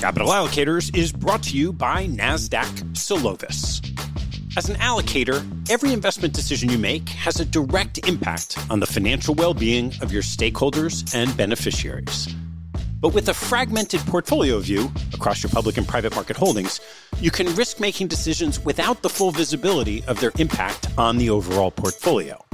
Capital Allocators is brought to you by NASDAQ Solovis. As an allocator, every investment decision you make has a direct impact on the financial well being of your stakeholders and beneficiaries. But with a fragmented portfolio view across your public and private market holdings, you can risk making decisions without the full visibility of their impact on the overall portfolio.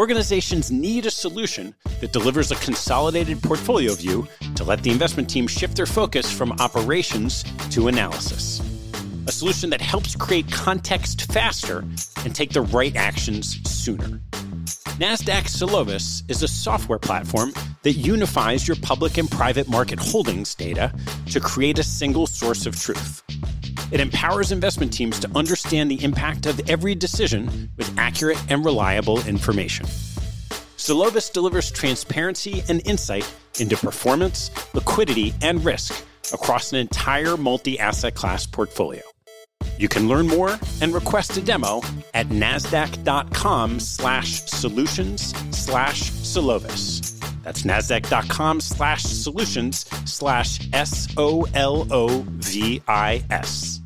Organizations need a solution that delivers a consolidated portfolio view to let the investment team shift their focus from operations to analysis. A solution that helps create context faster and take the right actions sooner. NASDAQ Solovis is a software platform that unifies your public and private market holdings data to create a single source of truth. It empowers investment teams to understand the impact of every decision with accurate and reliable information. Solovis delivers transparency and insight into performance, liquidity, and risk across an entire multi-asset class portfolio. You can learn more and request a demo at nasdaq.com slash solutions slash Solovis. That's nasdaq.com slash solutions slash S O L O V I S.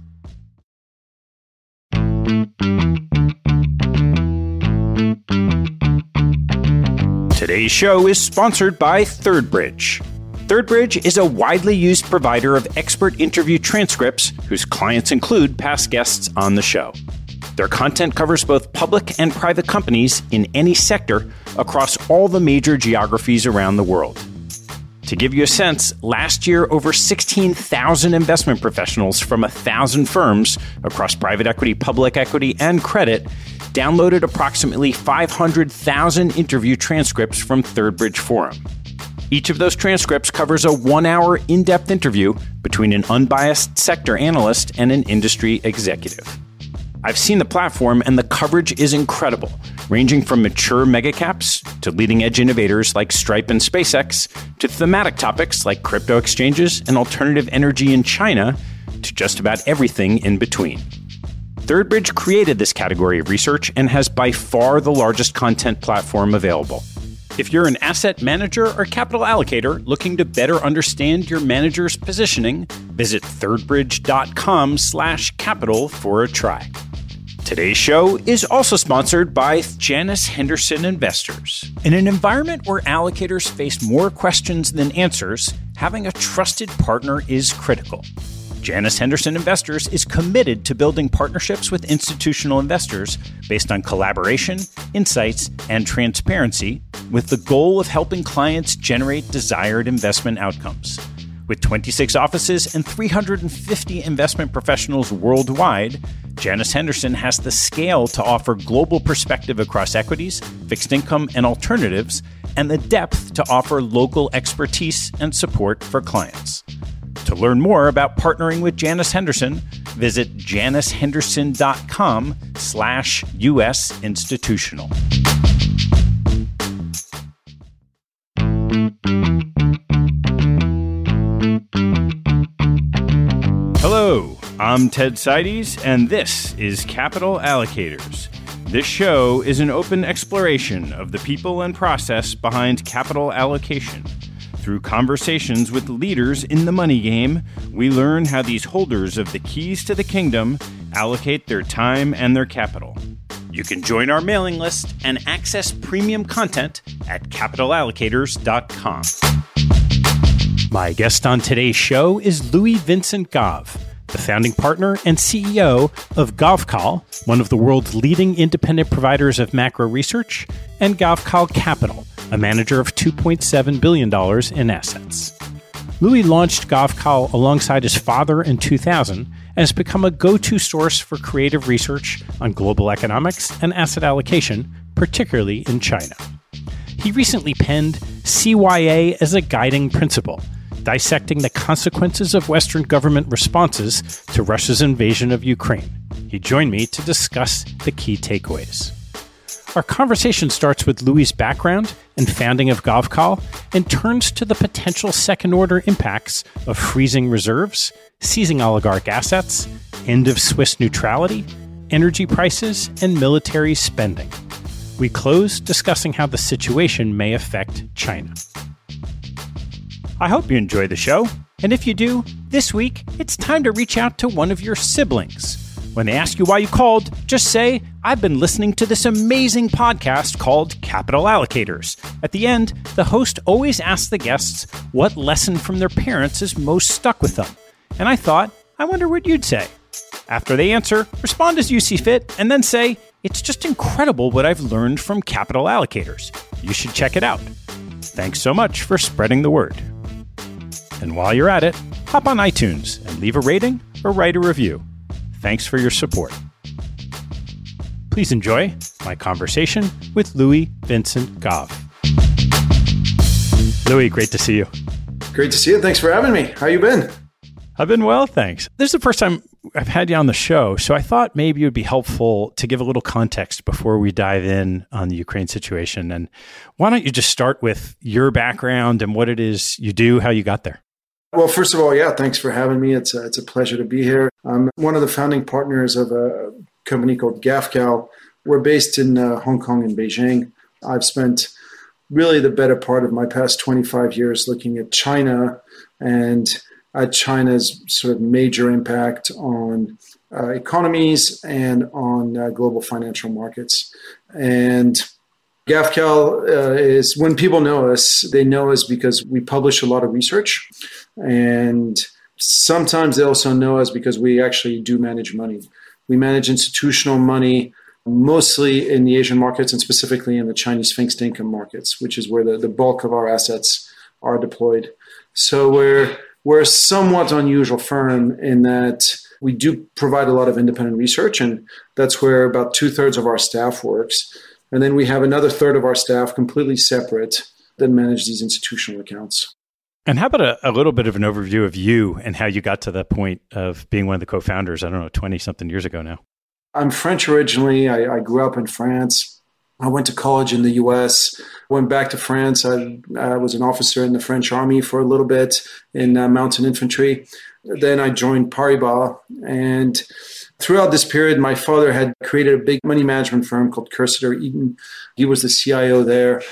Today's show is sponsored by ThirdBridge. ThirdBridge is a widely used provider of expert interview transcripts whose clients include past guests on the show. Their content covers both public and private companies in any sector across all the major geographies around the world. To give you a sense, last year over 16,000 investment professionals from 1,000 firms across private equity, public equity, and credit downloaded approximately 500,000 interview transcripts from Third Bridge Forum. Each of those transcripts covers a one hour in depth interview between an unbiased sector analyst and an industry executive. I've seen the platform, and the coverage is incredible, ranging from mature megacaps to leading edge innovators like Stripe and SpaceX, to thematic topics like crypto exchanges and alternative energy in China, to just about everything in between. ThirdBridge created this category of research and has by far the largest content platform available. If you're an asset manager or capital allocator looking to better understand your manager's positioning, visit thirdbridge.com/capital for a try. Today's show is also sponsored by Janus Henderson Investors. In an environment where allocators face more questions than answers, having a trusted partner is critical. Janus Henderson Investors is committed to building partnerships with institutional investors based on collaboration, insights, and transparency, with the goal of helping clients generate desired investment outcomes. With 26 offices and 350 investment professionals worldwide, Janus Henderson has the scale to offer global perspective across equities, fixed income, and alternatives, and the depth to offer local expertise and support for clients. To learn more about partnering with Janus Henderson, visit janushenderson.com slash US institutional. Hello, I'm Ted Seides, and this is Capital Allocators. This show is an open exploration of the people and process behind capital allocation. Through conversations with leaders in the money game, we learn how these holders of the keys to the kingdom allocate their time and their capital. You can join our mailing list and access premium content at capitalallocators.com. My guest on today's show is Louis Vincent Gave, the founding partner and CEO of GaveKal, one of the world's leading independent providers of macro research, and GaveKal Capital, a manager of $2.7 billion in assets. Louis launched GaveKal alongside his father in 2000 and has become a go to source for creative research on global economics and asset allocation, particularly in China. He recently penned CYA as a guiding principle dissecting the consequences of Western government responses to Russia's invasion of Ukraine. He joined me to discuss the key takeaways. Our conversation starts with Louis' background and founding of GaveKal and turns to the potential second order impacts of freezing reserves, seizing oligarch assets, end of Swiss neutrality, energy prices, and military spending. We close discussing how the situation may affect China. I hope you enjoy the show, and if you do, This week, it's time to reach out to one of your siblings. When they ask you why you called, just say, I've been listening to this amazing podcast called Capital Allocators. At the end, the host always asks the guests what lesson from their parents is most stuck with them. And I thought, I wonder what you'd say. After they answer, respond as you see fit, and then say, It's just incredible what I've learned from Capital Allocators. You should check it out. Thanks so much for spreading the word. And while you're at it, hop on iTunes and leave a rating or write a review. Thanks for your support. Please enjoy my conversation with Louis Vincent Gave. Louis, great to see you. Great to see you. Thanks for having me. How you been? I've been well, thanks. This is the first time I've had you on the show, so I thought maybe it would be helpful to give a little context before we dive in on the Ukraine situation. And why don't you just start with your background and what it is you do, how you got there? Well, first of all, yeah, thanks for having me. It's a, it's a pleasure to be here. I'm one of the founding partners of a company called GaveKal. We're based in uh, Hong Kong and Beijing. I've spent really the better part of my past 25 years looking at China and at China's sort of major impact on uh, economies and on uh, global financial markets. And GaveKal uh, is when people know us, they know us because we publish a lot of research. And sometimes they also know us because we actually do manage money. We manage institutional money mostly in the Asian markets and specifically in the Chinese fixed income markets, which is where the, the bulk of our assets are deployed. So we're we're a somewhat unusual firm in that we do provide a lot of independent research, and that's where about two thirds of our staff works. And then we have another third of our staff completely separate that manage these institutional accounts. And how about a, a, little bit of an overview of you and how you got to the point of being one of the co founders, I don't know, 20 something years ago now? I'm French originally. I, I, grew up in France. I went to college in the US, went back to France. I, I was an officer in the French army for a little bit in uh, mountain infantry. Then I joined Paribas. And throughout this period, my father had created a big money management firm called Cursitor Eaton. He was the CIO there.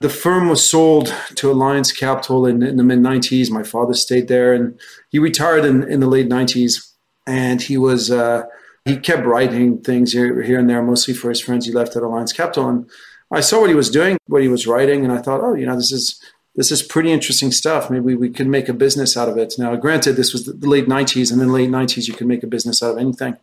The firm was sold to Alliance Capital in, in the mid 90s. My father stayed there and he retired in, in the late 90s. And he was, uh, he kept writing things here, here and there, mostly for his friends he left at Alliance Capital. And I saw what he was doing, what he was writing, and I thought, oh, you know, this is this is pretty interesting stuff. Maybe we could make a business out of it. Now, granted, this was the late 90s, and in the late 90s, you could make a business out of anything.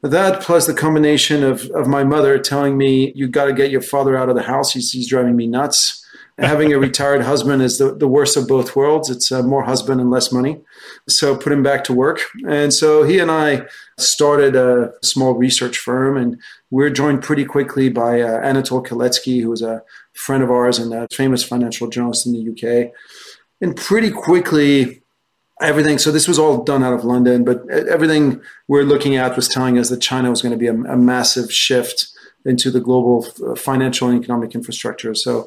But that plus the combination of, of my mother telling me, you got to get your father out of the house. He's, he's driving me nuts having a retired husband is the, the worst of both worlds. It's uh, more husband and less money. So put him back to work. And so he and I started a small research firm, and we are joined pretty quickly by uh, Anatol Kaletsky, who was a friend of ours and a famous financial journalist in the UK. And pretty quickly, everything so this was all done out of london but everything we're looking at was telling us that china was going to be a, a massive shift into the global uh, financial and economic infrastructure so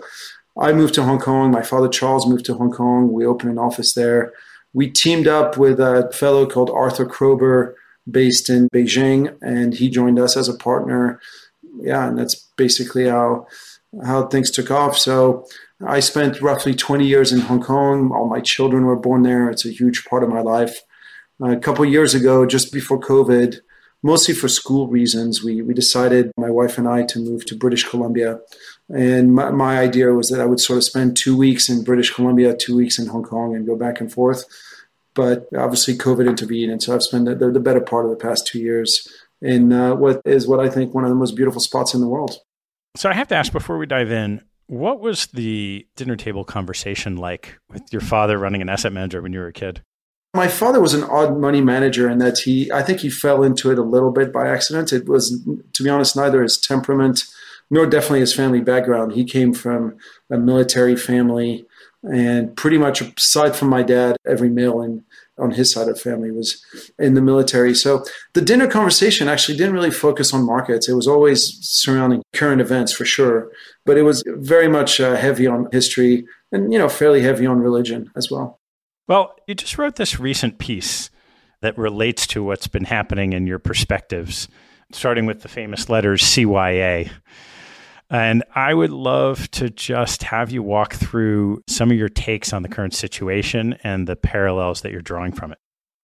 I moved to Hong Kong. My father Charles moved to Hong Kong. We opened an office there. We teamed up with a fellow called Arthur Kroeber, based in Beijing, and he joined us as a partner. Yeah, and that's basically how how things took off. So I spent roughly 20 years in Hong Kong. All my children were born there. It's a huge part of my life. A couple years ago, just before COVID, mostly for school reasons, we, we decided, my wife and I, to move to British Columbia. And my, my idea was that I would sort of spend two weeks in British Columbia, two weeks in Hong Kong, and go back and forth. But obviously, COVID intervened, and so I've spent the, the better part of the past two years in uh, what is what I think one of the most beautiful spots in the world. So I have to ask before we dive in, what was the dinner table conversation like with your father running an asset manager when you were a kid? My father was an odd money manager and that he, I think he fell into it a little bit by accident. It was, to be honest, neither his temperament nor definitely his family background. He came from a military family, and pretty much aside from my dad, every male in on his side of the family was in the military. So the dinner conversation actually didn't really focus on markets. It was always surrounding current events for sure, but it was very much uh, heavy on history and you know fairly heavy on religion as well. Well, you just wrote this recent piece that relates to what's been happening in your perspectives, starting with the famous letters CYA. And I would love to just have you walk through some of your takes on the current situation and the parallels that you're drawing from it.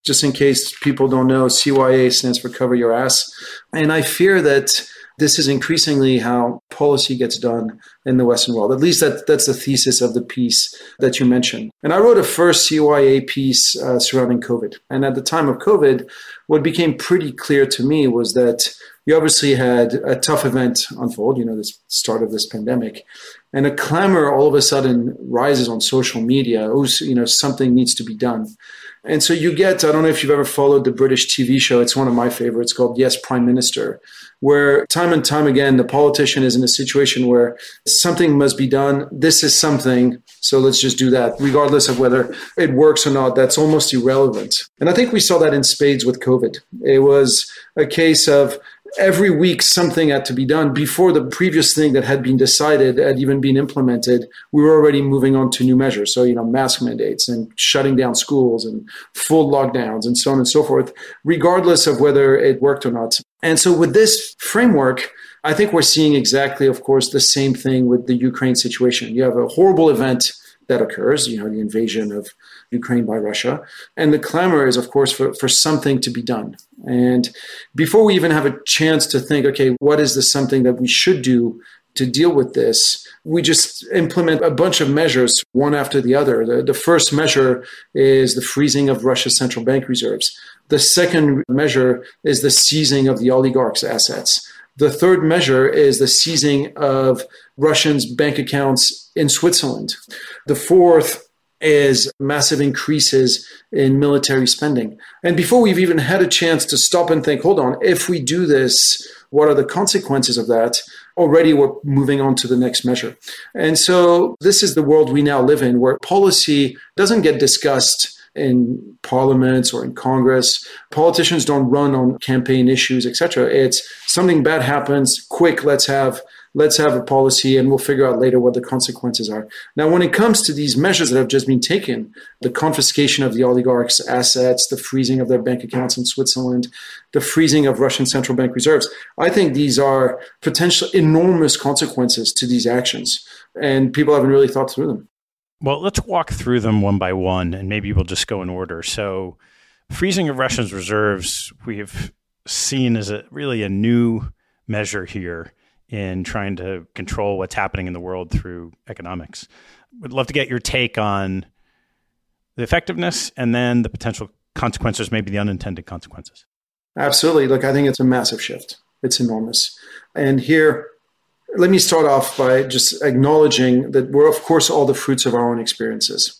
Just in case people don't know, CYA stands for Cover Your Ass. And I fear that this is increasingly how policy gets done in the Western world. At least that, that's the thesis of the piece that you mentioned. And I wrote a first CYA piece uh, surrounding COVID. And at the time of COVID, what became pretty clear to me was that you obviously had a tough event unfold, you know, the start of this pandemic, and a clamor all of a sudden rises on social media. Oh, you know, something needs to be done. And so you get, I don't know if you've ever followed the British TV show, it's one of my favorites called Yes, Prime Minister, where time and time again, the politician is in a situation where something must be done. This is something, so let's just do that, regardless of whether it works or not. That's almost irrelevant. And I think we saw that in spades with COVID. It was a case of every week something had to be done before the previous thing that had been decided had even been implemented we were already moving on to new measures so you know mask mandates and shutting down schools and full lockdowns and so on and so forth regardless of whether it worked or not and so with this framework i think we're seeing exactly of course the same thing with the ukraine situation you have a horrible event that occurs, you know, the invasion of Ukraine by Russia. And the clamor is, of course, for, for something to be done. And before we even have a chance to think, okay, what is this something that we should do to deal with this? We just implement a bunch of measures, one after the other. The, the first measure is the freezing of Russia's central bank reserves. The second measure is the seizing of the oligarchs' assets. The third measure is the seizing of Russians' bank accounts in Switzerland. The fourth is massive increases in military spending. And before we've even had a chance to stop and think, hold on, if we do this, what are the consequences of that? Already we're moving on to the next measure. And so this is the world we now live in where policy doesn't get discussed in parliaments or in Congress. Politicians don't run on campaign issues, etc. It's something bad happens, quick, let's have let's have a policy and we'll figure out later what the consequences are. Now, when it comes to these measures that have just been taken, the confiscation of the oligarchs' assets, the freezing of their bank accounts in Switzerland, the freezing of Russian central bank reserves, I think these are potential enormous consequences to these actions. And people haven't really thought through them. Well, let's walk through them one by one, and maybe we'll just go in order. So, freezing of Russia's reserves, we have seen as a really a new measure here in trying to control what's happening in the world through economics. Would love to get your take on the effectiveness and then the potential consequences, maybe the unintended consequences. Absolutely. Look, I think it's a massive shift. It's enormous. And here, let me start off by just acknowledging that we're, of course, all the fruits of our own experiences.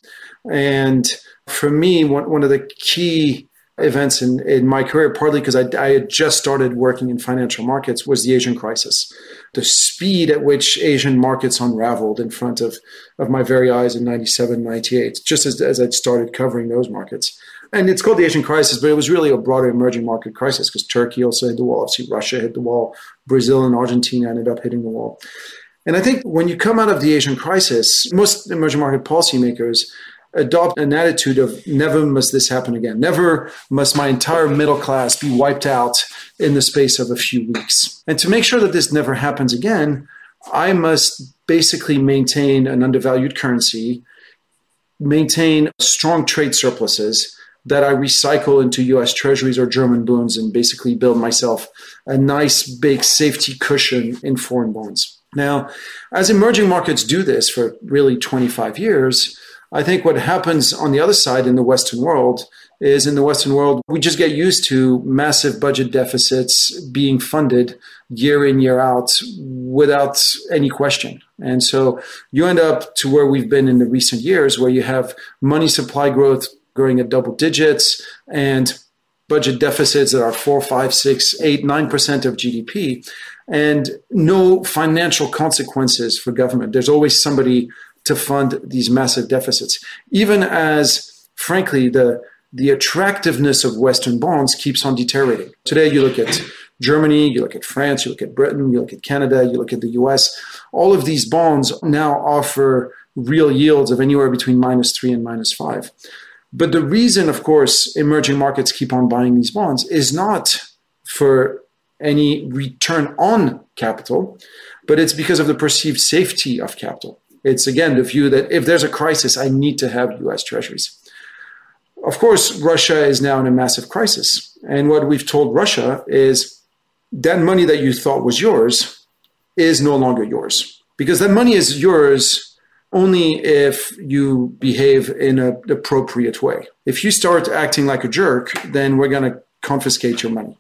And for me, one, one of the key events in, in my career, partly because I, I had just started working in financial markets, was the Asian crisis. The speed at which Asian markets unraveled in front of, of my very eyes in 97, 98, just as, as I'd started covering those markets and it's called the Asian crisis, but it was really a broader emerging market crisis because Turkey also hit the wall. Obviously, Russia hit the wall. Brazil and Argentina ended up hitting the wall. And I think when you come out of the Asian crisis, most emerging market policymakers adopt an attitude of never must this happen again. Never must my entire middle class be wiped out in the space of a few weeks. And to make sure that this never happens again, I must basically maintain an undervalued currency, maintain strong trade surpluses that I recycle into US treasuries or German bonds and basically build myself a nice big safety cushion in foreign bonds. Now, as emerging markets do this for really 25 years, I think what happens on the other side in the Western world is in the Western world, we just get used to massive budget deficits being funded year in, year out without any question. And so you end up to where we've been in the recent years, where you have money supply growth growing at double digits and budget deficits that are four, five, six, eight, nine percent of GDP, and no financial consequences for government. There's always somebody to fund these massive deficits, even as, frankly, the the attractiveness of Western bonds keeps on deteriorating. Today, you look at Germany, you look at France, you look at Britain, you look at Canada, you look at the US. All of these bonds now offer real yields of anywhere between minus three and minus five. But the reason, of course, emerging markets keep on buying these bonds is not for any return on capital, but it's because of the perceived safety of capital. It's again the view that if there's a crisis, I need to have US treasuries. Of course, Russia is now in a massive crisis. And what we've told Russia is that money that you thought was yours is no longer yours. Because that money is yours only if you behave in an appropriate way. If you start acting like a jerk, then we're going to confiscate your money.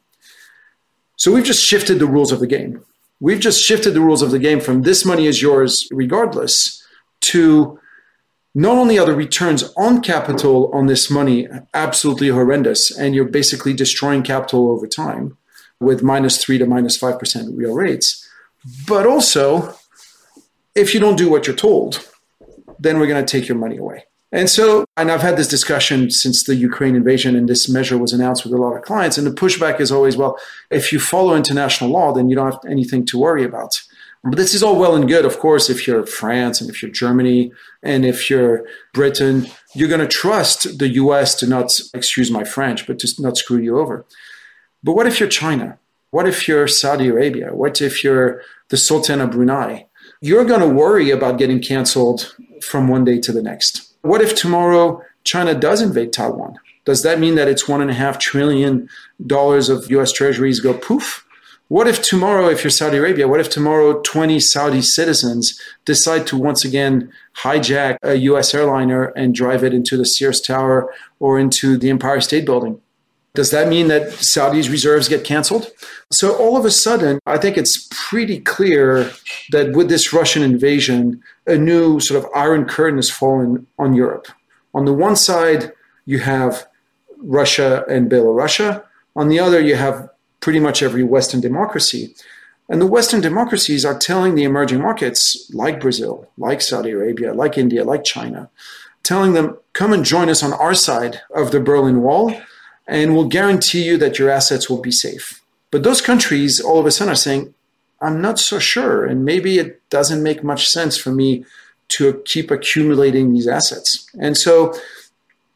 So we've just shifted the rules of the game. We've just shifted the rules of the game from this money is yours regardless to not only are the returns on capital on this money absolutely horrendous, and you're basically destroying capital over time with minus three to minus five percent real rates, but also if you don't do what you're told, then we're going to take your money away. And so, and I've had this discussion since the Ukraine invasion, and this measure was announced with a lot of clients. And the pushback is always, well, if you follow international law, then you don't have anything to worry about. But this is all well and good, of course, if you're France and if you're Germany and if you're Britain, you're going to trust the US to not, excuse my French, but to not screw you over. But what if you're China? What if you're Saudi Arabia? What if you're the Sultan of Brunei? You're going to worry about getting canceled from one day to the next. What if tomorrow China does invade Taiwan? Does that mean that it's one and a half trillion dollars of US treasuries go poof? What if tomorrow, if you're Saudi Arabia, what if tomorrow 20 Saudi citizens decide to once again hijack a US airliner and drive it into the Sears Tower or into the Empire State Building? Does that mean that Saudi's reserves get canceled? So all of a sudden, I think it's pretty clear that with this Russian invasion, a new sort of iron curtain has fallen on Europe. On the one side, you have Russia and Belarus. On the other, you have pretty much every Western democracy. And the Western democracies are telling the emerging markets, like Brazil, like Saudi Arabia, like India, like China, telling them, come and join us on our side of the Berlin Wall, and we'll guarantee you that your assets will be safe. But those countries all of a sudden are saying, I'm not so sure, and maybe it doesn't make much sense for me to keep accumulating these assets. And so,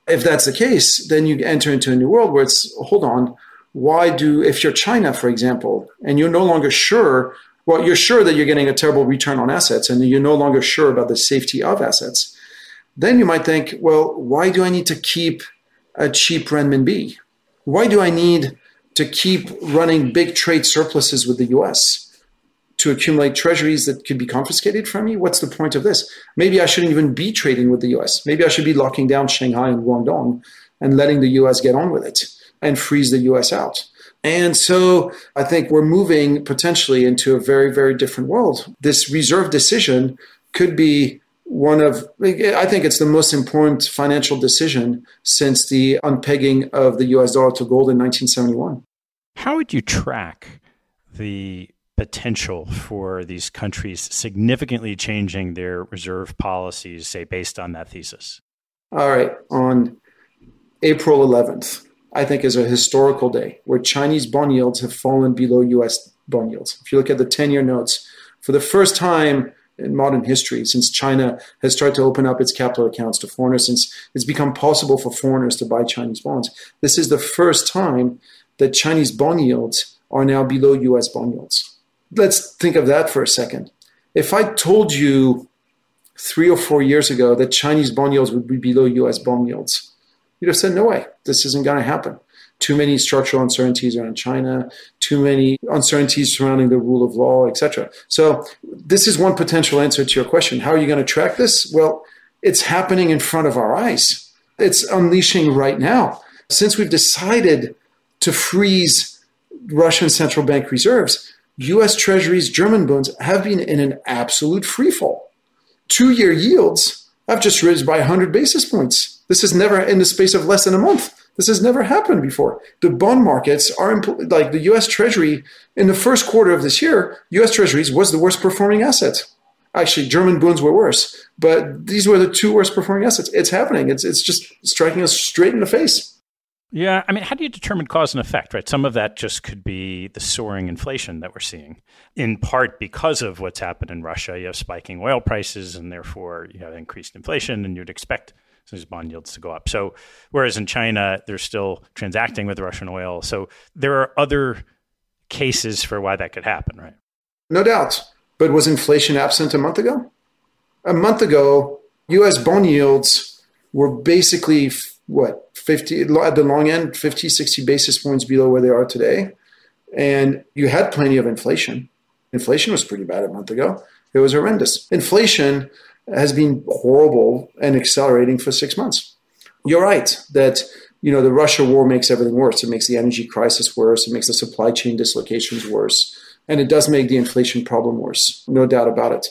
if that's the case, then you enter into a new world where it's hold on, why do if you're China, for example, and you're no longer sure, well, you're sure that you're getting a terrible return on assets, and you're no longer sure about the safety of assets, then you might think, well, why do I need to keep a cheap renminbi? Why do I need to keep running big trade surpluses with the U.S.? to accumulate treasuries that could be confiscated from me? What's the point of this? Maybe I shouldn't even be trading with the US. Maybe I should be locking down Shanghai and Guangdong and letting the US get on with it and freeze the US out. And so I think we're moving potentially into a very, very different world. This reserve decision could be one of, I think it's the most important financial decision since the unpegging of the US dollar to gold in 1971. How would you track the potential for these countries significantly changing their reserve policies, say, based on that thesis? All right. On April 11th, I think, is a historical day where Chinese bond yields have fallen below US bond yields. If you look at the 10 year notes, for the first time in modern history, since China has started to open up its capital accounts to foreigners, since it's become possible for foreigners to buy Chinese bonds, this is the first time that Chinese bond yields are now below US bond yields. Let's think of that for a second. If I told you three or four years ago that Chinese bond yields would be below US bond yields, you'd have said, no way, this isn't going to happen. Too many structural uncertainties around China, too many uncertainties surrounding the rule of law, etc. So, this is one potential answer to your question. How are you going to track this? Well, it's happening in front of our eyes. It's unleashing right now. Since we've decided to freeze Russian central bank reserves, US Treasuries, German bonds have been in an absolute freefall. Two year yields have just risen by 100 basis points. This has never, in the space of less than a month, this has never happened before. The bond markets are like the US Treasury in the first quarter of this year, US Treasuries was the worst performing asset. Actually, German bonds were worse, but these were the two worst performing assets. It's happening. It's, it's just striking us straight in the face. Yeah, I mean, how do you determine cause and effect, right? Some of that just could be the soaring inflation that we're seeing, in part because of what's happened in Russia. You have spiking oil prices, and therefore you have increased inflation, and you'd expect these bond yields to go up. So, whereas in China, they're still transacting with Russian oil. So, there are other cases for why that could happen, right? No doubt. But was inflation absent a month ago? A month ago, US bond yields were basically what 50 at the long end 50 60 basis points below where they are today. And you had plenty of inflation. Inflation was pretty bad a month ago. It was horrendous. Inflation has been horrible and accelerating for 6 months. You're right that you know the Russia war makes everything worse. It makes the energy crisis worse. It makes the supply chain dislocations worse. And it does make the inflation problem worse. No doubt about it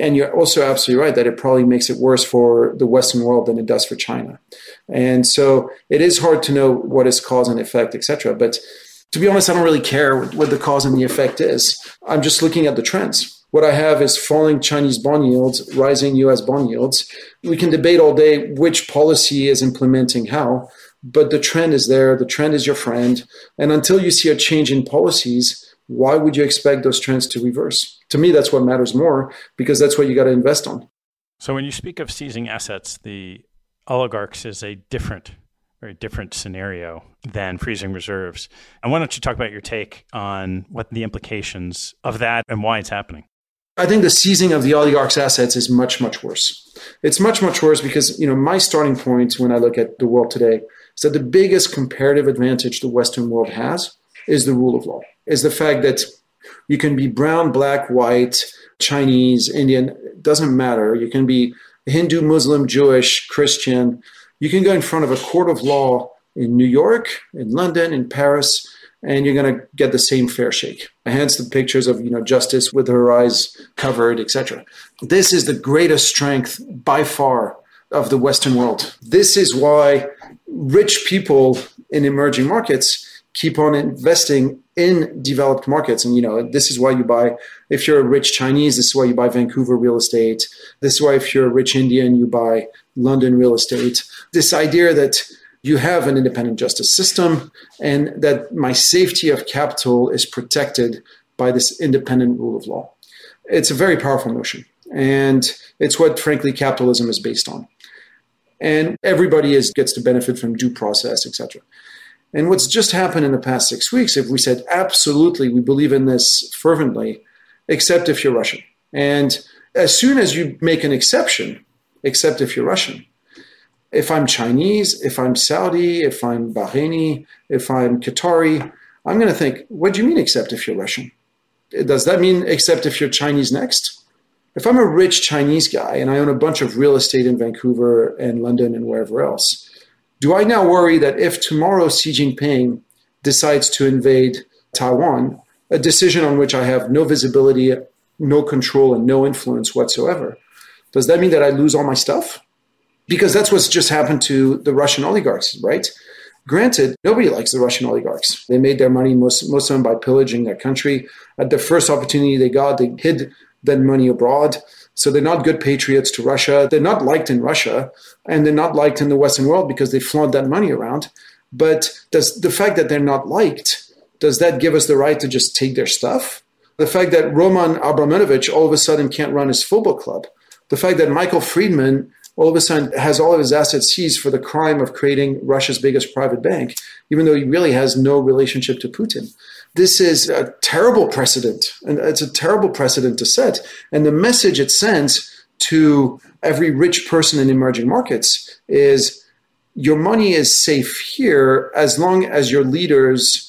and you're also absolutely right that it probably makes it worse for the Western world than it does for China. And so it is hard to know what is cause and effect, etc. But to be honest, I don't really care what the cause and the effect is. I'm just looking at the trends. What I have is falling Chinese bond yields, rising US bond yields. We can debate all day which policy is implementing how, but the trend is there. The trend is your friend. And until you see a change in policies, why would you expect those trends to reverse? To me, that's what matters more because that's what you got to invest on. So when you speak of seizing assets, the oligarchs is a different, very different scenario than freezing reserves. And why don't you talk about your take on what the implications of that and why it's happening? I think the seizing of the oligarchs' assets is much, much worse. It's much, much worse because you know my starting point when I look at the world today is that the biggest comparative advantage the Western world has is the rule of law is the fact that you can be brown, black, white, Chinese, Indian, doesn't matter. You can be Hindu, Muslim, Jewish, Christian. You can go in front of a court of law in New York, in London, in Paris, and you're going to get the same fair shake. Hence the pictures of you know justice with her eyes covered, etc. This is the greatest strength by far of the Western world. This is why rich people in emerging markets keep on investing in developed markets. And you know, this is why you buy if you're a rich Chinese, this is why you buy Vancouver real estate. This is why if you're a rich Indian, you buy London real estate. This idea that you have an independent justice system and that my safety of capital is protected by this independent rule of law. It's a very powerful notion. And it's what, frankly, capitalism is based on. And everybody is, gets to benefit from due process, etc. And what's just happened in the past six weeks, if we said, absolutely, we believe in this fervently, except if you're Russian. And as soon as you make an exception, except if you're Russian, if I'm Chinese, if I'm Saudi, if I'm Bahraini, if I'm Qatari, I'm going to think, what do you mean, except if you're Russian? Does that mean except if you're Chinese next? If I'm a rich Chinese guy and I own a bunch of real estate in Vancouver and London and wherever else, do I now worry that if tomorrow Xi Jinping decides to invade Taiwan, a decision on which I have no visibility, no control, and no influence whatsoever, does that mean that I lose all my stuff? Because that's what's just happened to the Russian oligarchs, right? Granted, nobody likes the Russian oligarchs. They made their money, most, most of them, by pillaging their country. At the first opportunity they got, they hid that money abroad. So they're not good patriots to Russia. They're not liked in Russia, and they're not liked in the Western world because they flaunt that money around. But does the fact that they're not liked, does that give us the right to just take their stuff? The fact that Roman Abramovich all of a sudden can't run his football club, the fact that Michael Friedman all of a sudden has all of his assets seized for the crime of creating Russia's biggest private bank, even though he really has no relationship to Putin this is a terrible precedent, and it's a terrible precedent to set. And the message it sends to every rich person in emerging markets is your money is safe here as long as your leaders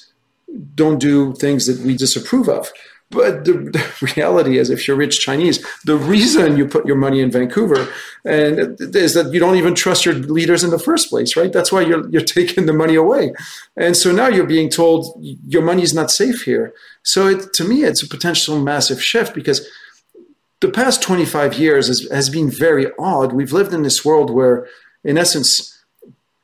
don't do things that we disapprove of. But the, the, reality is, if you're rich Chinese, the reason you put your money in Vancouver and is that you don't even trust your leaders in the first place, right? That's why you're you're taking the money away, and so now you're being told your money is not safe here. So it, to me, it's a potential massive shift because the past 25 years has, has been very odd. We've lived in this world where, in essence,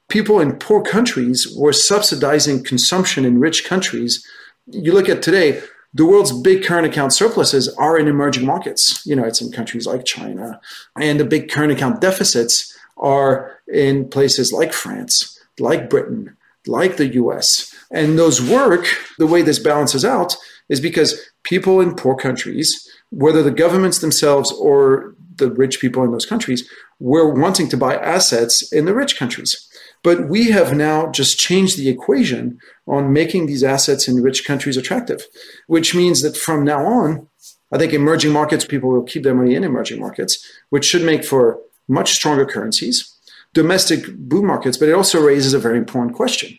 people in poor countries were subsidizing consumption in rich countries. You look at today the world's big current account surpluses are in emerging markets. You know, it's in countries like China. And the big current account deficits are in places like France, like Britain, like the US. And those work, the way this balances out is because people in poor countries, whether the governments themselves or the rich people in those countries, were wanting to buy assets in the rich countries. But we have now just changed the equation on making these assets in rich countries attractive, which means that from now on, I think emerging markets, people will keep their money in emerging markets, which should make for much stronger currencies, domestic boom markets. But it also raises a very important question,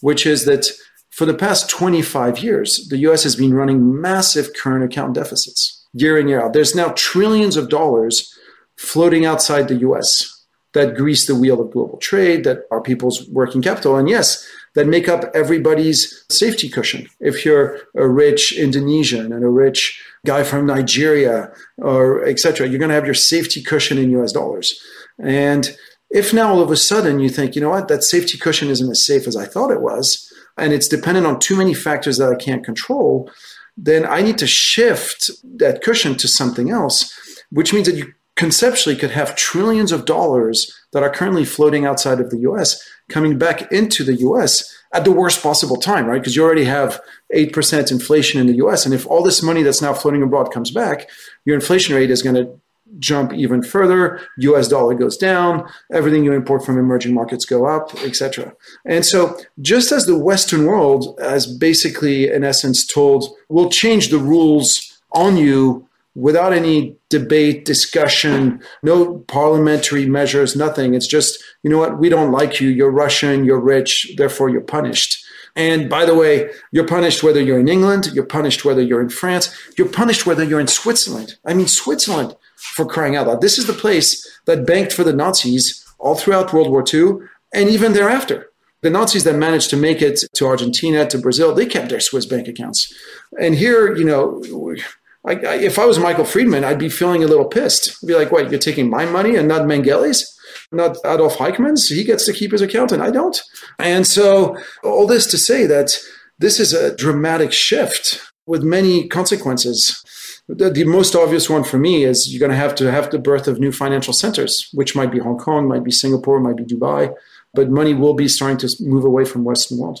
which is that for the past 25 years, the US has been running massive current account deficits year in, year out. There's now trillions of dollars floating outside the US that grease the wheel of global trade, that are people's working capital. And yes, that make up everybody's safety cushion. If you're a rich Indonesian and a rich guy from Nigeria or etc., you're going to have your safety cushion in US dollars. And if now all of a sudden you think, you know what, that safety cushion isn't as safe as I thought it was, and it's dependent on too many factors that I can't control, then I need to shift that cushion to something else, which means that you conceptually could have trillions of dollars that are currently floating outside of the US coming back into the US at the worst possible time, right? Because you already have 8% inflation in the US. And if all this money that's now floating abroad comes back, your inflation rate is going to jump even further us dollar goes down everything you import from emerging markets go up etc and so just as the western world has basically in essence told we'll change the rules on you without any debate, discussion, no parliamentary measures, nothing. It's just, you know what, we don't like you. You're Russian, you're rich, therefore you're punished. And by the way, you're punished whether you're in England, you're punished whether you're in France, you're punished whether you're in Switzerland. I mean, Switzerland, for crying out loud. This is the place that banked for the Nazis all throughout World War II and even thereafter. The Nazis that managed to make it to Argentina, to Brazil, they kept their Swiss bank accounts. And here, you know, I, I, if I was Michael Friedman, I'd be feeling a little pissed. I'd be like, "What? You're taking my money and not Mengele's, not Adolf Eichmann's? He gets to keep his account and I don't." And so, all this to say that this is a dramatic shift with many consequences. The, the most obvious one for me is you're going to have to have the birth of new financial centers, which might be Hong Kong, might be Singapore, might be Dubai, but money will be starting to move away from Western world.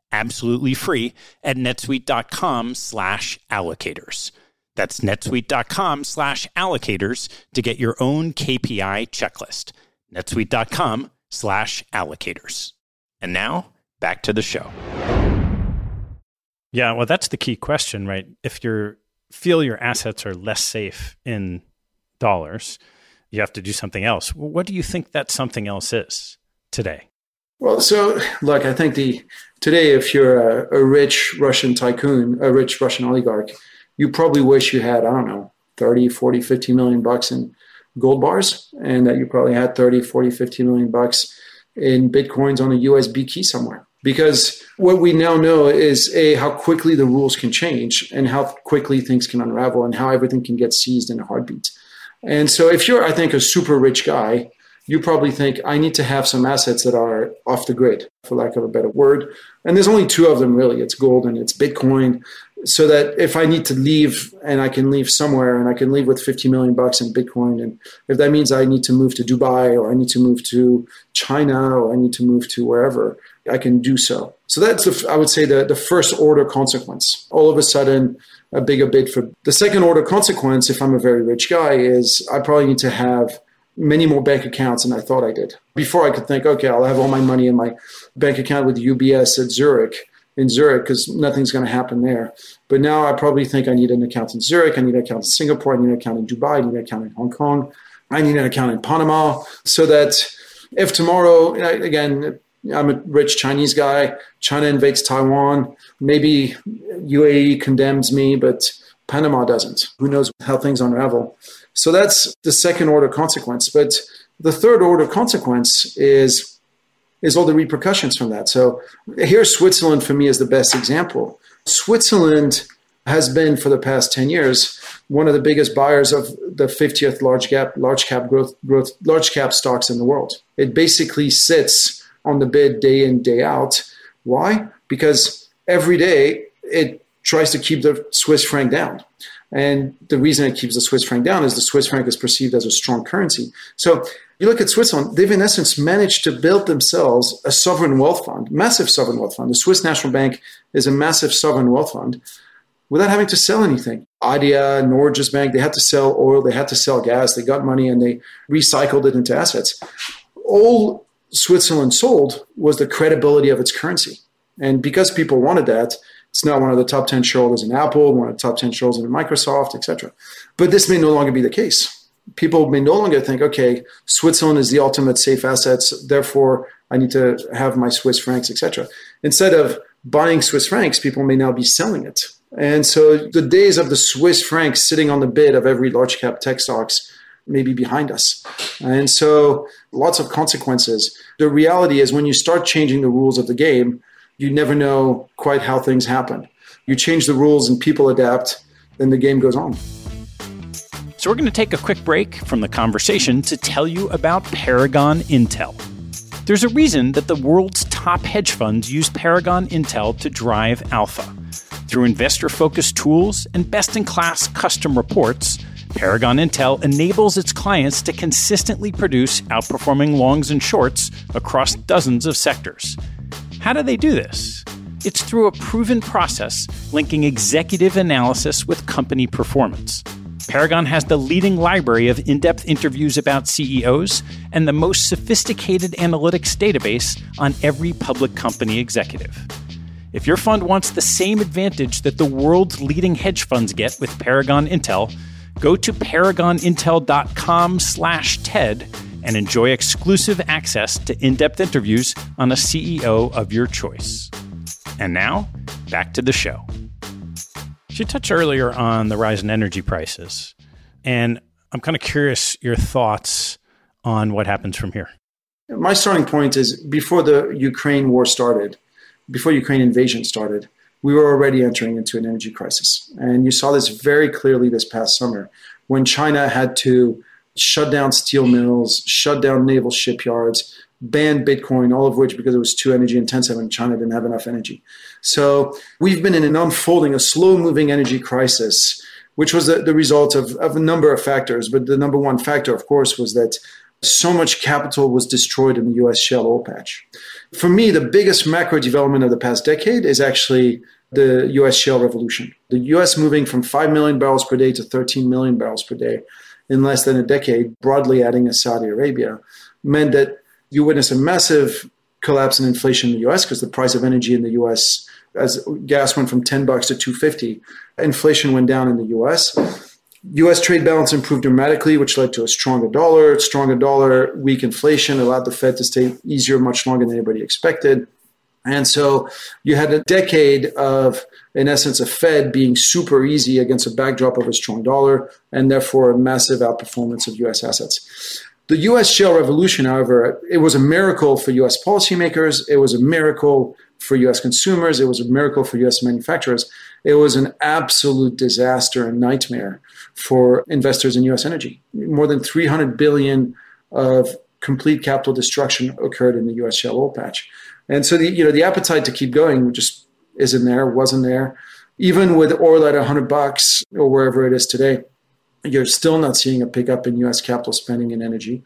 absolutely free at netsuite.com slash allocators. That's netsuite.com slash allocators to get your own KPI checklist. netsuite.com slash allocators. And now back to the show. Yeah, well, that's the key question, right? If you feel your assets are less safe in dollars, you have to do something else. What do you think that something else is today? Well, so look, I think the today, if you're a, a, rich Russian tycoon, a rich Russian oligarch, you probably wish you had, I don't know, 30, 40, 50 million bucks in gold bars, and that you probably had 30, 40, 50 million bucks in bitcoins on a USB key somewhere. Because what we now know is a how quickly the rules can change and how quickly things can unravel and how everything can get seized in a heartbeat. And so if you're, I think, a super rich guy, you probably think I need to have some assets that are off the grid, for lack of a better word. And there's only two of them really. It's gold and it's Bitcoin. So that if I need to leave and I can leave somewhere and I can leave with 50 million bucks in Bitcoin, and if that means I need to move to Dubai or I need to move to China or I need to move to wherever, I can do so. So that's, the, I would say, the, the first order consequence. All of a sudden, a bigger bid for the second order consequence, if I'm a very rich guy, is I probably need to have many more bank accounts than I thought I did. Before I could think, okay, I'll have all my money in my bank account with UBS at Zurich, in Zurich, because nothing's going to happen there. But now I probably think I need an account in Zurich, I need an account in Singapore, I need an account in Dubai, I need an account in Hong Kong, I need an account in Panama, so that if tomorrow, again, I'm a rich Chinese guy. China invades Taiwan. Maybe UAE condemns me, but Panama doesn't. Who knows how things unravel? So that's the second order consequence. But the third order consequence is is all the repercussions from that. So here, Switzerland for me is the best example. Switzerland has been for the past 10 years one of the biggest buyers of the 50th large cap large cap growth growth large cap stocks in the world. It basically sits on the bid day in day out. Why? Because every day it tries to keep the Swiss franc down. And the reason it keeps the Swiss franc down is the Swiss franc is perceived as a strong currency. So you look at Switzerland, they've in essence managed to build themselves a sovereign wealth fund, massive sovereign wealth fund. The Swiss National Bank is a massive sovereign wealth fund without having to sell anything. Idea, Norges Bank, they had to sell oil, they had to sell gas, they got money and they recycled it into assets. All Switzerland sold was the credibility of its currency. And because people wanted that, it's now one of the top 10 shareholders in Apple, one of the top 10 shareholders in Microsoft, etc. But this may no longer be the case. People may no longer think, okay, Switzerland is the ultimate safe assets, therefore I need to have my Swiss francs, etc. Instead of buying Swiss francs, people may now be selling it and so the days of the Swiss franc sitting on the bid of every large cap tech stocks may be behind us. And so lots of consequences. The reality is when you start changing the rules of the game, you never know quite how things happen. You change the rules and people adapt, then the game goes on. So we're going to take a quick break from the conversation to tell you about Paragon Intel. There's a reason that the world's top hedge funds use Paragon Intel to drive alpha. Through investor focused tools and best in class custom reports, Paragon Intel enables its clients to consistently produce outperforming longs and shorts across dozens of sectors. How do they do this? It's through a proven process linking executive analysis with company performance. Paragon has the leading library of in depth interviews about CEOs and the most sophisticated analytics database on every public company executive. If your fund wants the same advantage that the world's leading hedge funds get with Paragon Intel, go to paragonintel.com/ted and enjoy exclusive access to in-depth interviews on a CEO of your choice. And now, back to the show. You touched earlier on the rise in energy prices, and I'm kind of curious your thoughts on what happens from here. My starting point is before the Ukraine war started, before Ukraine invasion started, we were already entering into an energy crisis. And you saw this very clearly this past summer when China had to shut down steel mills, shut down naval shipyards, ban Bitcoin, all of which because it was too energy intensive and China didn't have enough energy. So we've been in an unfolding, a slow moving energy crisis, which was the, the result of, of a number of factors. But the number one factor, of course, was that so much capital was destroyed in the US shale oil patch. For me, the biggest macro development of the past decade is actually the US shale revolution. The US moving from 5 million barrels per day to 13 million barrels per day in less than a decade, broadly adding a Saudi Arabia, meant that you witness a massive collapse in inflation in the US because the price of energy in the US as gas went from 10 bucks to 250 inflation went down in the US US trade balance improved dramatically, which led to a stronger dollar. Stronger dollar, weak inflation allowed the Fed to stay easier much longer than anybody expected. And so you had a decade of, in essence, a Fed being super easy against a backdrop of a strong dollar and therefore a massive outperformance of US assets. The US shale revolution, however, it was a miracle for US policymakers. It was a miracle for US consumers. It was a miracle for US manufacturers. It was an absolute disaster and nightmare for investors in US energy. More than 300 billion of complete capital destruction occurred in the US shale oil patch. And so the you know the appetite to keep going just isn't there, wasn't there. Even with oil at 100 bucks or wherever it is today, you're still not seeing a pickup in US capital spending in energy.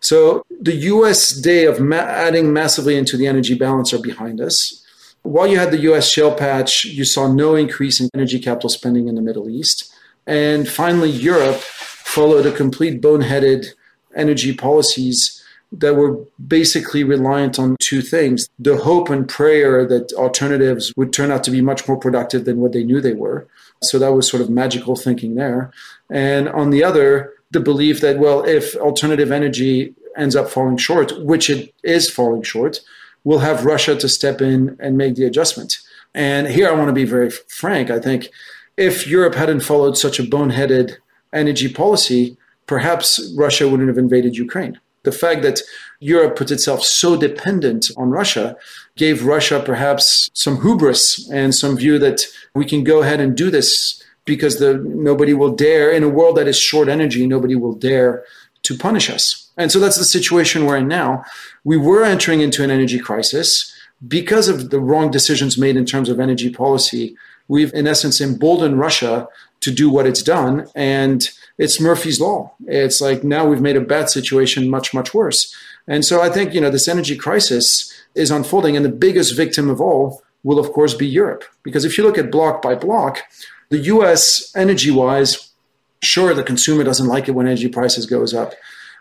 So the US day of ma- adding massively into the energy balance are behind us. While you had the US shale patch, you saw no increase in energy capital spending in the Middle East. And finally, Europe followed a complete boneheaded energy policies that were basically reliant on two things the hope and prayer that alternatives would turn out to be much more productive than what they knew they were. So that was sort of magical thinking there. And on the other, the belief that, well, if alternative energy ends up falling short, which it is falling short, we'll have Russia to step in and make the adjustment. And here I want to be very frank. I think if Europe hadn't followed such a boneheaded energy policy, perhaps Russia wouldn't have invaded Ukraine. The fact that Europe put itself so dependent on Russia gave Russia perhaps some hubris and some view that we can go ahead and do this because the, nobody will dare, in a world that is short energy, nobody will dare to punish us. And so that's the situation we're in now. We were entering into an energy crisis because of the wrong decisions made in terms of energy policy. We've, in essence, emboldened Russia to do what it's done. And it's Murphy's Law. It's like now we've made a bad situation much, much worse. And so I think, you know, this energy crisis is unfolding. And the biggest victim of all will, of course, be Europe. Because if you look at block by block, the US, energy wise, sure, the consumer doesn't like it when energy prices goes up.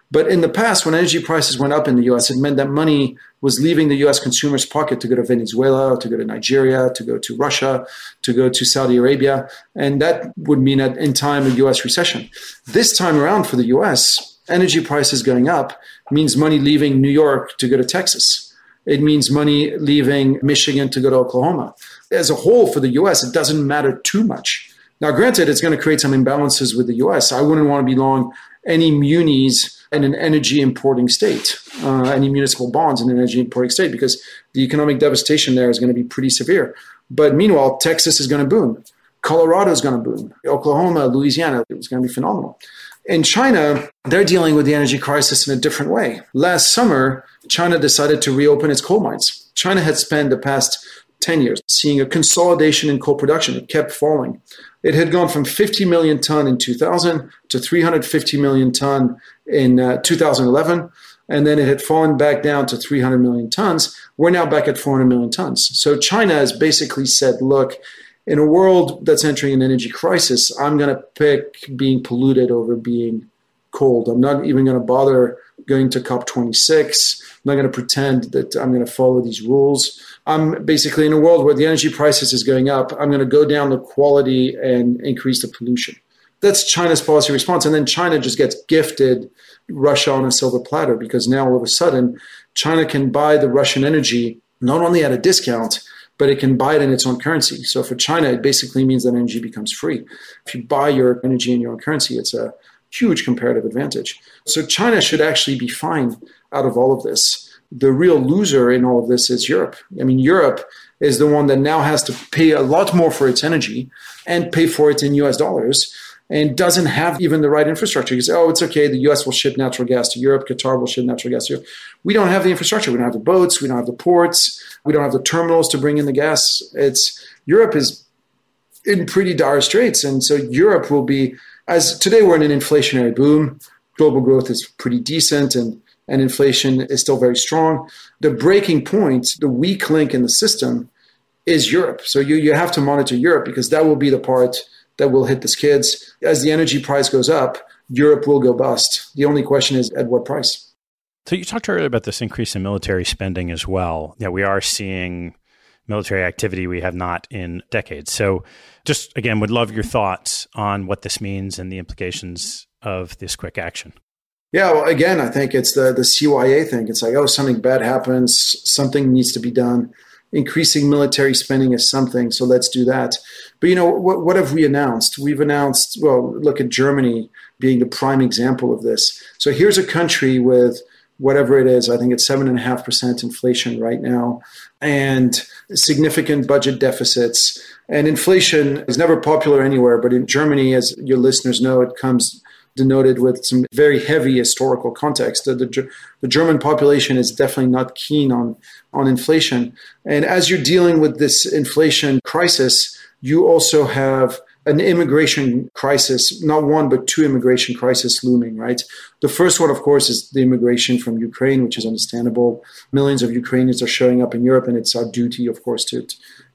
But in the past, when energy prices went up in the US, it meant that money was leaving the US consumer's pocket to go to Venezuela, to go to Nigeria, to go to Russia, to go to Saudi Arabia. And that would mean that in time a US recession. This time around for the US, energy prices going up means money leaving New York to go to Texas. It means money leaving Michigan to go to Oklahoma. As a whole, for the US, it doesn't matter too much. Now, granted, it's going to create some imbalances with the US. I wouldn't want to be long any munis in an energy importing state, uh, any municipal bonds in an energy importing state, because the economic devastation there is going to be pretty severe. But meanwhile, Texas is going to boom. Colorado is going to boom. Oklahoma, Louisiana, it's going to be phenomenal. In China, they're dealing with the energy crisis in a different way. Last summer, China decided to reopen its coal mines. China had spent the past 10 years seeing a consolidation in coal production. It kept falling. It had gone from 50 million ton in 2000 to 350 million ton in uh, 2011, and then it had fallen back down to 300 million tons. We're now back at 400 million tons. So China has basically said, look, in a world that's entering an energy crisis, I'm going to pick being polluted over being cold. I'm not even going to bother going to COP26. I'm not going to pretend that I'm going to follow these rules. I'm basically in a world where the energy prices is going up. I'm going to go down the quality and increase the pollution. That's China's policy response. And then China just gets gifted Russia on a silver platter because now all of a sudden China can buy the Russian energy not only at a discount, but it can buy it in its own currency. So for China, it basically means that energy becomes free. If you buy your energy in your own currency, it's a huge comparative advantage. So China should actually be fine out of all of this. The real loser in all of this is Europe. I mean, Europe is the one that now has to pay a lot more for its energy and pay for it in US dollars and doesn't have even the right infrastructure. You say, oh, it's okay, the US will ship natural gas to Europe, Qatar will ship natural gas to Europe. We don't have the infrastructure. We don't have the boats, we don't have the ports, we don't have the terminals to bring in the gas. It's Europe is in pretty dire straits. And so Europe will be, as today we're in an inflationary boom, global growth is pretty decent and, and inflation is still very strong. The breaking point, the weak link in the system is Europe. So you, you have to monitor Europe because that will be the part that will hit the skids. As the energy price goes up, Europe will go bust. The only question is at what price? So you talked earlier about this increase in military spending as well. Yeah, we are seeing military activity we have not in decades. So just again, would love your thoughts on what this means and the implications of this quick action. Yeah, well, again, I think it's the the CYA thing. It's like, oh, something bad happens, something needs to be done. Increasing military spending is something, so let's do that. But you know, what, what have we announced? We've announced, well, look at Germany being the prime example of this. So here's a country with whatever it is, I think it's seven and a half percent inflation right now, and significant budget deficits. And inflation is never popular anywhere, but in Germany, as your listeners know, it comes denoted with some very heavy historical context. The, the, the, German population is definitely not keen on, on inflation. And as you're dealing with this inflation crisis, you also have an immigration crisis, not one, but two immigration crises looming, right? The first one, of course, is the immigration from Ukraine, which is understandable. Millions of Ukrainians are showing up in Europe, and it's our duty, of course, to,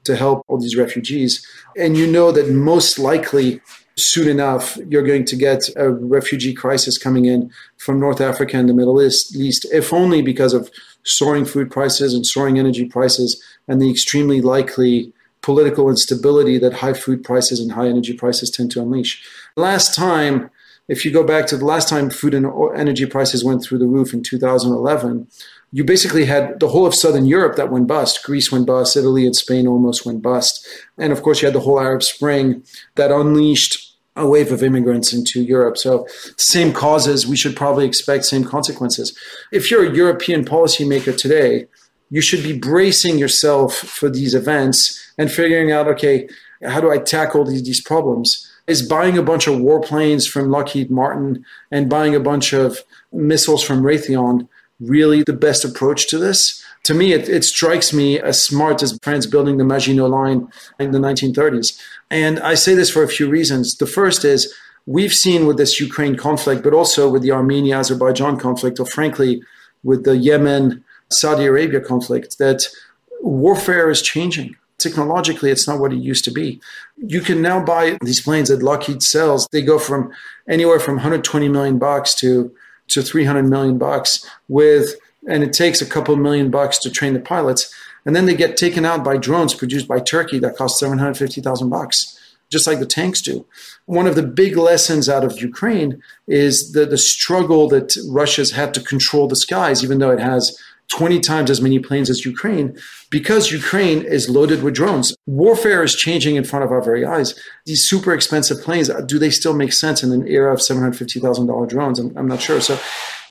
to help all these refugees. And you know that most likely, soon enough, you're going to get a refugee crisis coming in from North Africa and the Middle East, least if only because of soaring food prices and soaring energy prices and the extremely likely political instability that high food prices and high energy prices tend to unleash. Last time, if you go back to the last time food and energy prices went through the roof in 2011, you basically had the whole of Southern Europe that went bust. Greece went bust, Italy and Spain almost went bust. And of course, you had the whole Arab Spring that unleashed a wave of immigrants into Europe. So, same causes, we should probably expect same consequences. If you're a European policymaker today, you should be bracing yourself for these events and figuring out okay, how do I tackle these, these problems? Is buying a bunch of warplanes from Lockheed Martin and buying a bunch of missiles from Raytheon really the best approach to this? To me, it, it strikes me as smart as France building the Maginot Line in the 1930s. And I say this for a few reasons. The first is we've seen with this Ukraine conflict, but also with the Armenia Azerbaijan conflict, or frankly, with the Yemen Saudi Arabia conflict, that warfare is changing. Technologically, it's not what it used to be. You can now buy these planes that Lockheed sells. They go from anywhere from 120 million bucks to to 300 million bucks with and it takes a couple million bucks to train the pilots and then they get taken out by drones produced by Turkey that cost 750,000 bucks just like the tanks do. One of the big lessons out of Ukraine is the, the struggle that Russia's had to control the skies, even though it has 20 times as many planes as Ukraine because Ukraine is loaded with drones. Warfare is changing in front of our very eyes. These super expensive planes, uh, do they still make sense in an era of $750,000 drones? I'm, I'm not sure. So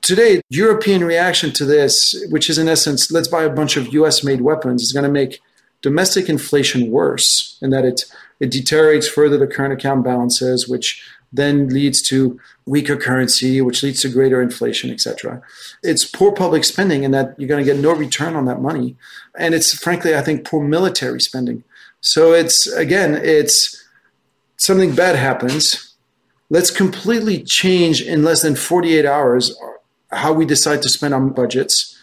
today, European reaction to this, which is in essence, let's buy a bunch of US made weapons, is going to make domestic inflation worse in that it, it deteriorates further the current account balances, which then leads to weaker currency, which leads to greater inflation, etc. It's poor public spending in that you're going to get no return on that money. And it's frankly, I think, poor military spending. So it's again, it's something bad happens. Let's completely change in less than 48 hours how we decide to spend on budgets.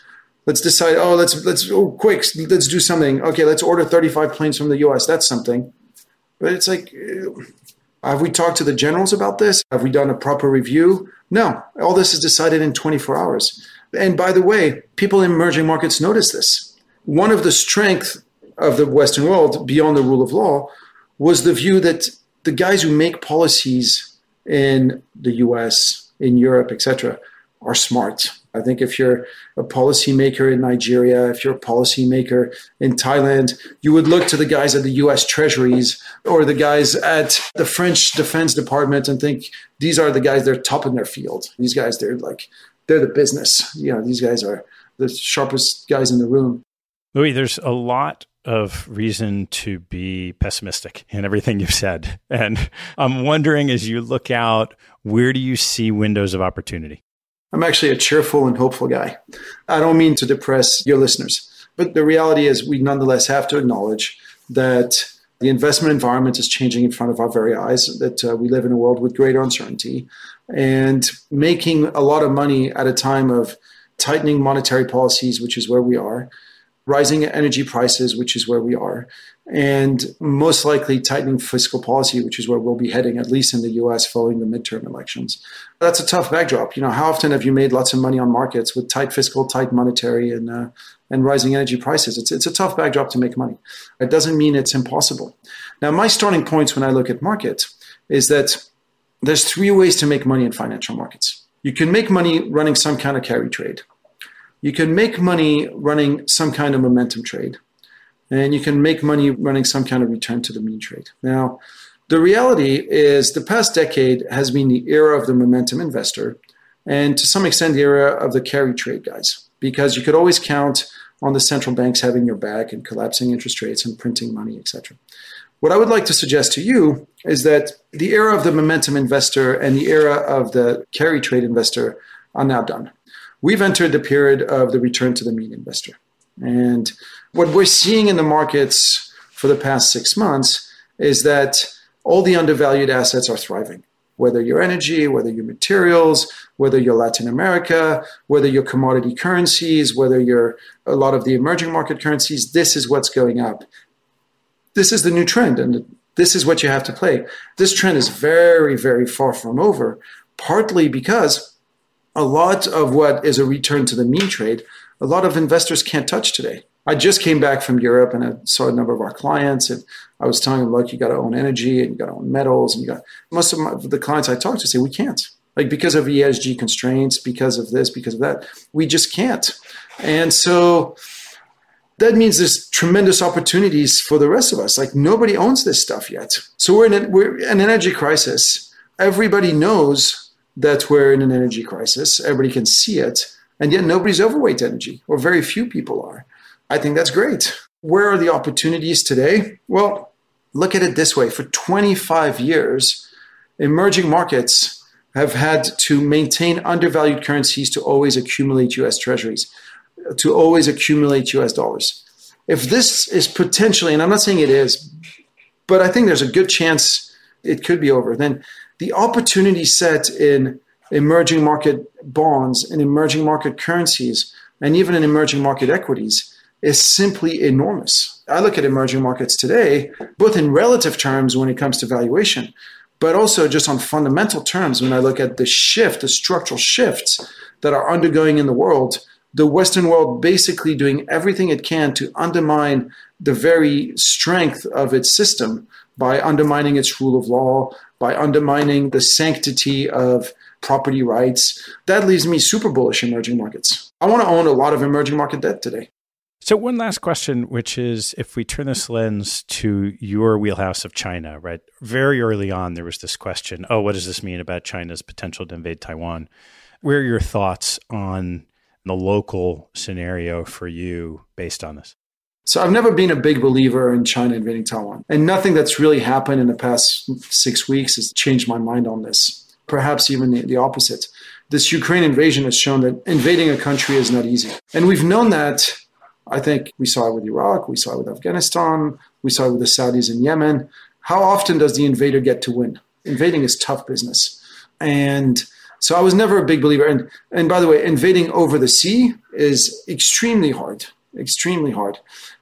Let's decide, oh, let's let's oh quick, let's do something. Okay, let's order 35 planes from the US. That's something. But it's like have we talked to the generals about this? Have we done a proper review? No. All this is decided in 24 hours. And by the way, people in emerging markets notice this. One of the strengths of the Western world, beyond the rule of law, was the view that the guys who make policies in the US, in Europe, etc., are smart. I think if you're a policymaker in Nigeria, if you're a policymaker in Thailand, you would look to the guys at the US treasuries or the guys at the French Defense Department and think these are the guys, they're top in their field. These guys, they're like, they're the business. You know, these guys are the sharpest guys in the room. Louis, there's a lot of reason to be pessimistic in everything you've said. And I'm wondering as you look out, where do you see windows of opportunity? I'm actually a cheerful and hopeful guy. I don't mean to depress your listeners, but the reality is we nonetheless have to acknowledge that the investment environment is changing in front of our very eyes, that uh, we live in a world with greater uncertainty. And making a lot of money at a time of tightening monetary policies, which is where we are, rising energy prices, which is where we are, and most likely tightening fiscal policy, which is where we'll be heading, at least in the US following the midterm elections. That's a tough backdrop. You know, how often have you made lots of money on markets with tight fiscal, tight monetary, and uh, and rising energy prices? It's it's a tough backdrop to make money. It doesn't mean it's impossible. Now, my starting points when I look at markets is that there's three ways to make money in financial markets. You can make money running some kind of carry trade. You can make money running some kind of momentum trade and you can make money running some kind of return to the mean trade. Now, the reality is the past decade has been the era of the momentum investor and to some extent the era of the carry trade guys because you could always count on the central banks having your back and collapsing interest rates and printing money, etc. What I would like to suggest to you is that the era of the momentum investor and the era of the carry trade investor are now done. We've entered the period of the return to the mean investor. And what we're seeing in the markets for the past six months is that all the undervalued assets are thriving. Whether you're energy, whether you're materials, whether you're Latin America, whether you're commodity currencies, whether you're a lot of the emerging market currencies, this is what's going up. This is the new trend, and this is what you have to play. This trend is very, very far from over, partly because a lot of what is a return to the mean trade, a lot of investors can't touch today. I just came back from Europe and I saw a number of our clients and I was telling them, look, you got to own energy and you got to own metals and you got most of my, the clients I talked to say we can't. like because of ESG constraints, because of this, because of that. We just can't. And so that means there's tremendous opportunities for the rest of us. Like nobody owns this stuff yet. So we're in, a, we're in an energy crisis. Everybody knows that we're in an energy crisis. Everybody can see it. And yet nobody's overweight energy, or very few people are. I think that's great. Where are the opportunities today? Well, look at it this way for 25 years, emerging markets have had to maintain undervalued currencies to always accumulate US treasuries to always accumulate US dollars. If this is potentially, and I'm not saying it is, but I think there's a good chance it could be over, then the opportunity set in emerging market bonds and emerging market currencies and even in emerging market equities is simply enormous. I look at emerging markets today, both in relative terms when it comes to valuation, but also just on fundamental terms when I look at the shift, the structural shifts that are undergoing in the world the Western world basically doing everything it can to undermine the very strength of its system by undermining its rule of law, by undermining the sanctity of property rights. That leaves me super bullish in emerging markets. I want to own a lot of emerging market debt today. So, one last question, which is if we turn this lens to your wheelhouse of China, right? Very early on, there was this question oh, what does this mean about China's potential to invade Taiwan? Where are your thoughts on the local scenario for you based on this? So I've never been a big believer in China invading Taiwan. And nothing that's really happened in the past six weeks has changed my mind on this. Perhaps even the, opposite. This Ukraine invasion has shown that invading a country is not easy. And we've known that. I think we saw it with Iraq, we saw it with Afghanistan, we saw it with the Saudis in Yemen. How often does the invader get to win? Invading is tough business. And so I was never a big believer. And and by the way, invading over the sea is extremely hard, extremely hard.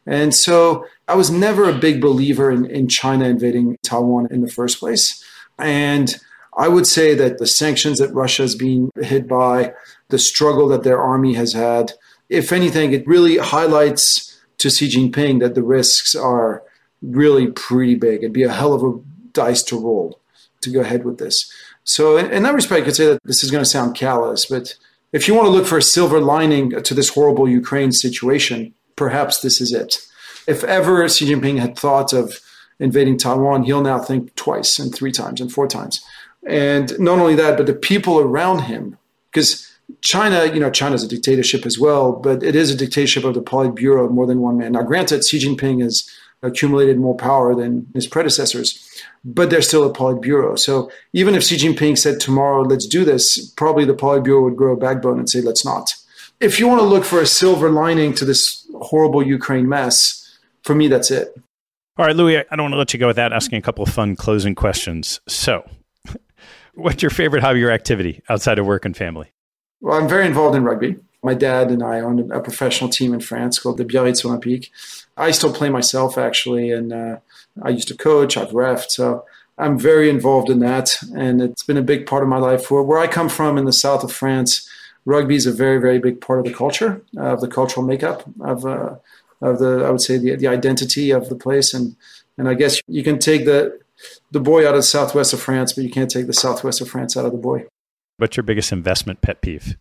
And so I was never a big believer in, in China invading Taiwan in the first place. And I would say that the sanctions that Russia has been hit by, the struggle that their army has had, if anything, it really highlights to Xi Jinping that the risks are really pretty big. It'd be a hell of a dice to roll to go ahead with this. So, in, that respect, I could say that this is going to sound callous, but if you want to look for a silver lining to this horrible Ukraine situation, perhaps this is it. If ever Xi Jinping had thought of invading Taiwan, he'll now think twice and three times and four times. And not only that, but the people around him, because China, you know, China's a dictatorship as well, but it is a dictatorship of the Politburo more than one man. Now, granted, Xi Jinping has accumulated more power than his predecessors, but they're still a Politburo. So even if Xi Jinping said tomorrow, let's do this, probably the Politburo would grow a backbone and say, let's not. If you want to look for a silver lining to this horrible Ukraine mess, for me, that's it. All right, Louis, I don't want to let you go without asking a couple of fun closing questions. So, what's your favorite hobby or activity outside of work and family? Well, I'm very involved in rugby. My dad and I own a professional team in France called the Biarritz Olympique. I still play myself, actually, and uh, I used to coach, I've refed. So I'm very involved in that. And it's been a big part of my life. Where, where I come from in the south of France, rugby is a very, very big part of the culture, uh, of the cultural makeup of, uh, of the, I would say, the, the identity of the place. And, and I guess you can take the, the boy out of the southwest of France, but you can't take the southwest of France out of the boy. What's your biggest investment pet peeve?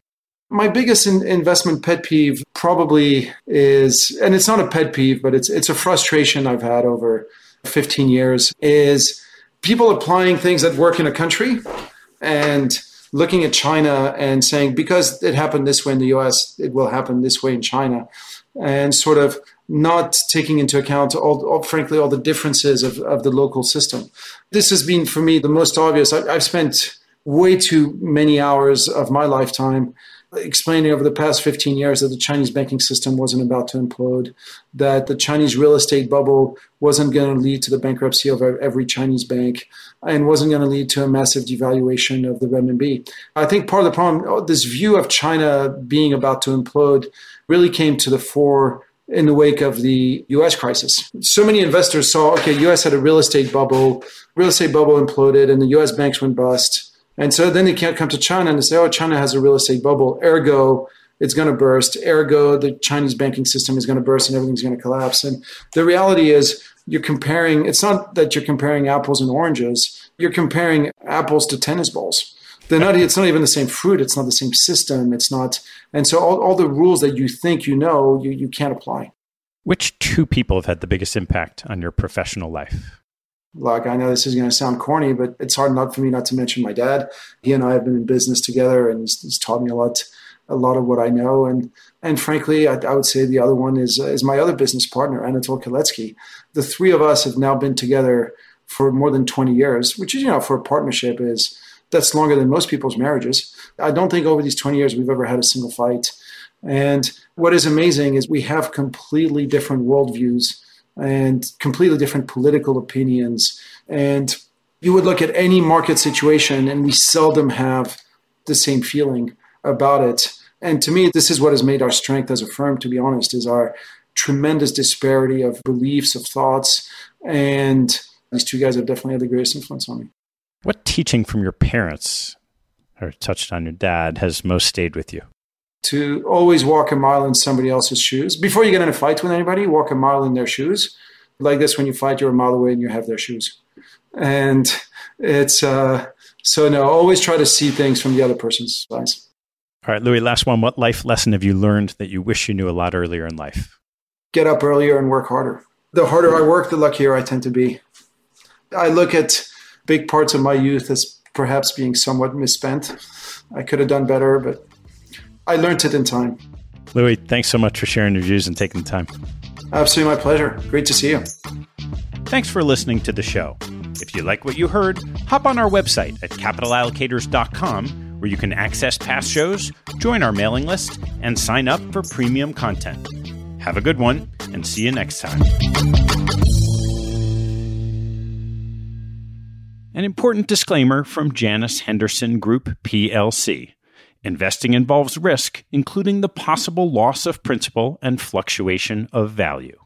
My biggest in- investment pet peeve probably is, and it's not a pet peeve, but it's it's a frustration I've had over 15 years is people applying things that work in a country and looking at China and saying, because it happened this way in the US, it will happen this way in China. And sort of not taking into account all, all frankly, all the differences of, of the local system. This has been for me the most obvious. I, I've spent way too many hours of my lifetime explaining over the past 15 years that the Chinese banking system wasn't about to implode, that the Chinese real estate bubble wasn't going to lead to the bankruptcy of every Chinese bank and wasn't going to lead to a massive devaluation of the renminbi. I think part of the problem, oh, this view of China being about to implode, really came to the fore in the wake of the US crisis. So many investors saw, okay, US had a real estate bubble, real estate bubble imploded and the US banks went bust and so then they can't come to China and say, oh, China has a real estate bubble. Ergo, it's going to burst. Ergo, the Chinese banking system is going to burst and everything's going to collapse. And the reality is, you're comparing, it's not that you're comparing apples and oranges, you're comparing apples to tennis balls. they're not. It's not even the same fruit. It's not the same system. It's not. And so all, all the rules that you think you know, you, you can't apply. Which two people have had the biggest impact on your professional life? Look, I know this is going to sound corny, but it's hard not for me not to mention my dad. He and I have been in business together, and he's, he's taught me a lot, a lot of what I know. And and frankly, I, I would say the other one is is my other business partner, Anatole Kaletsky. The three of us have now been together for more than 20 years, which is you know for a partnership is that's longer than most people's marriages. I don't think over these 20 years we've ever had a single fight. And what is amazing is we have completely different worldviews and completely different political opinions. And you would look at any market situation, and we seldom have the same feeling about it. And to me, this is what has made our strength as a firm, to be honest, is our tremendous disparity of beliefs, of thoughts. And these two guys have definitely had the greatest influence on me. What teaching from your parents, or touched on your dad, has most stayed with you? To always walk a mile in somebody else's shoes. Before you get in a fight with anybody, walk a mile in their shoes. Like this, when you fight, you're a mile away and you have their shoes. And it's, uh, so no, always try to see things from the other person's eyes. All right, Louis, last one. What life lesson have you learned that you wish you knew a lot earlier in life? Get up earlier and work harder. The harder I work, the luckier I tend to be. I look at big parts of my youth as perhaps being somewhat misspent. I could have done better, but I learned it in time. Louis, thanks so much for sharing your views and taking the time. Absolutely my pleasure. Great to see you. Thanks for listening to the show. If you like what you heard, hop on our website at capitalallocators.com where you can access past shows, join our mailing list, and sign up for premium content. Have a good one, and see you next time. An important disclaimer from Janus Henderson Group plc. Investing involves risk, including the possible loss of principal and fluctuation of value.